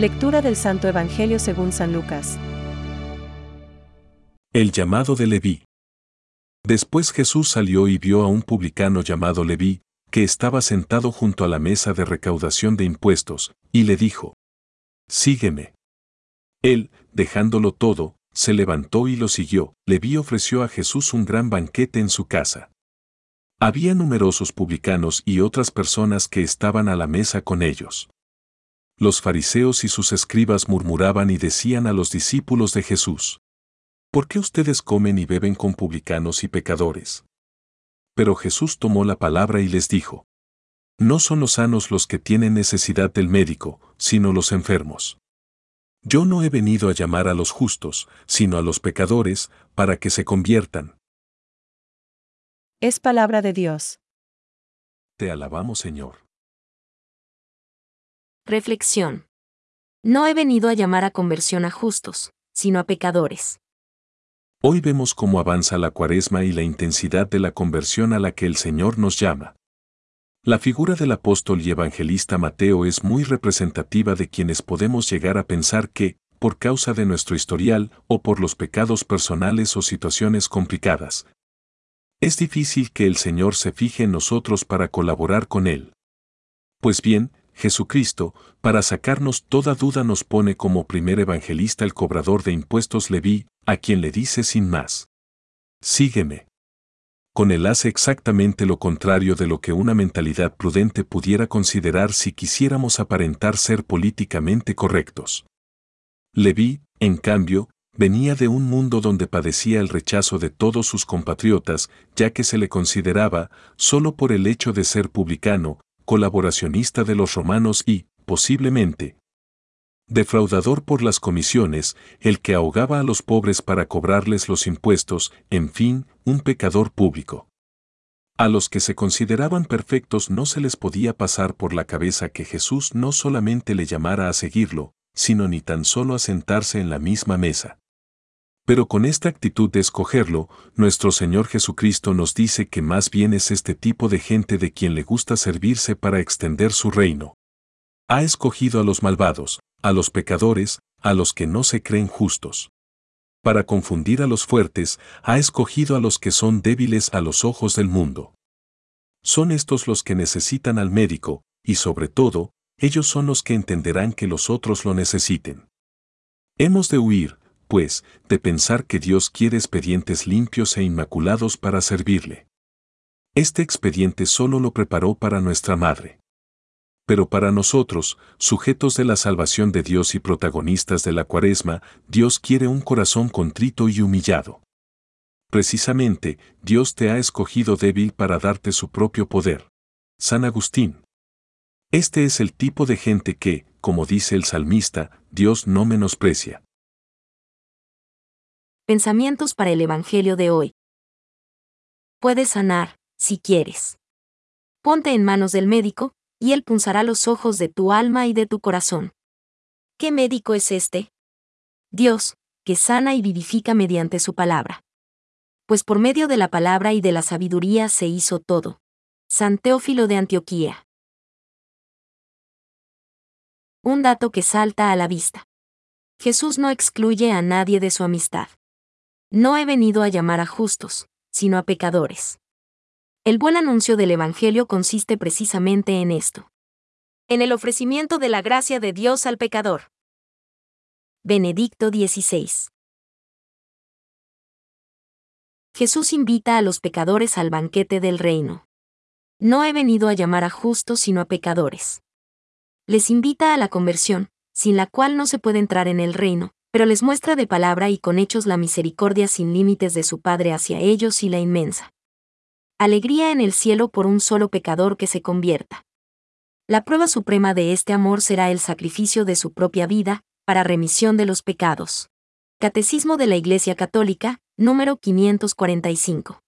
Lectura del Santo Evangelio según San Lucas. El llamado de Leví. Después Jesús salió y vio a un publicano llamado Leví, que estaba sentado junto a la mesa de recaudación de impuestos, y le dijo, Sígueme. Él, dejándolo todo, se levantó y lo siguió. Leví ofreció a Jesús un gran banquete en su casa. Había numerosos publicanos y otras personas que estaban a la mesa con ellos. Los fariseos y sus escribas murmuraban y decían a los discípulos de Jesús, ¿Por qué ustedes comen y beben con publicanos y pecadores? Pero Jesús tomó la palabra y les dijo, No son los sanos los que tienen necesidad del médico, sino los enfermos. Yo no he venido a llamar a los justos, sino a los pecadores, para que se conviertan. Es palabra de Dios. Te alabamos, Señor. Reflexión. No he venido a llamar a conversión a justos, sino a pecadores. Hoy vemos cómo avanza la cuaresma y la intensidad de la conversión a la que el Señor nos llama. La figura del apóstol y evangelista Mateo es muy representativa de quienes podemos llegar a pensar que, por causa de nuestro historial o por los pecados personales o situaciones complicadas, es difícil que el Señor se fije en nosotros para colaborar con Él. Pues bien, Jesucristo, para sacarnos toda duda nos pone como primer evangelista el cobrador de impuestos Leví, a quien le dice sin más. Sígueme con él hace exactamente lo contrario de lo que una mentalidad prudente pudiera considerar si quisiéramos aparentar ser políticamente correctos. Leví, en cambio, venía de un mundo donde padecía el rechazo de todos sus compatriotas, ya que se le consideraba, solo por el hecho de ser publicano, colaboracionista de los romanos y, posiblemente, defraudador por las comisiones, el que ahogaba a los pobres para cobrarles los impuestos, en fin, un pecador público. A los que se consideraban perfectos no se les podía pasar por la cabeza que Jesús no solamente le llamara a seguirlo, sino ni tan solo a sentarse en la misma mesa. Pero con esta actitud de escogerlo, nuestro Señor Jesucristo nos dice que más bien es este tipo de gente de quien le gusta servirse para extender su reino. Ha escogido a los malvados, a los pecadores, a los que no se creen justos. Para confundir a los fuertes, ha escogido a los que son débiles a los ojos del mundo. Son estos los que necesitan al médico, y sobre todo, ellos son los que entenderán que los otros lo necesiten. Hemos de huir, pues, de pensar que Dios quiere expedientes limpios e inmaculados para servirle. Este expediente solo lo preparó para nuestra Madre pero para nosotros, sujetos de la salvación de Dios y protagonistas de la cuaresma, Dios quiere un corazón contrito y humillado. Precisamente, Dios te ha escogido débil para darte su propio poder. San Agustín. Este es el tipo de gente que, como dice el salmista, Dios no menosprecia. Pensamientos para el Evangelio de hoy. Puedes sanar, si quieres. Ponte en manos del médico, y él punzará los ojos de tu alma y de tu corazón. ¿Qué médico es este? Dios, que sana y vivifica mediante su palabra. Pues por medio de la palabra y de la sabiduría se hizo todo. San Teófilo de Antioquía. Un dato que salta a la vista. Jesús no excluye a nadie de su amistad. No he venido a llamar a justos, sino a pecadores. El buen anuncio del Evangelio consiste precisamente en esto. En el ofrecimiento de la gracia de Dios al pecador. Benedicto XVI. Jesús invita a los pecadores al banquete del reino. No he venido a llamar a justos sino a pecadores. Les invita a la conversión, sin la cual no se puede entrar en el reino, pero les muestra de palabra y con hechos la misericordia sin límites de su Padre hacia ellos y la inmensa alegría en el cielo por un solo pecador que se convierta. La prueba suprema de este amor será el sacrificio de su propia vida, para remisión de los pecados. Catecismo de la Iglesia Católica, número 545.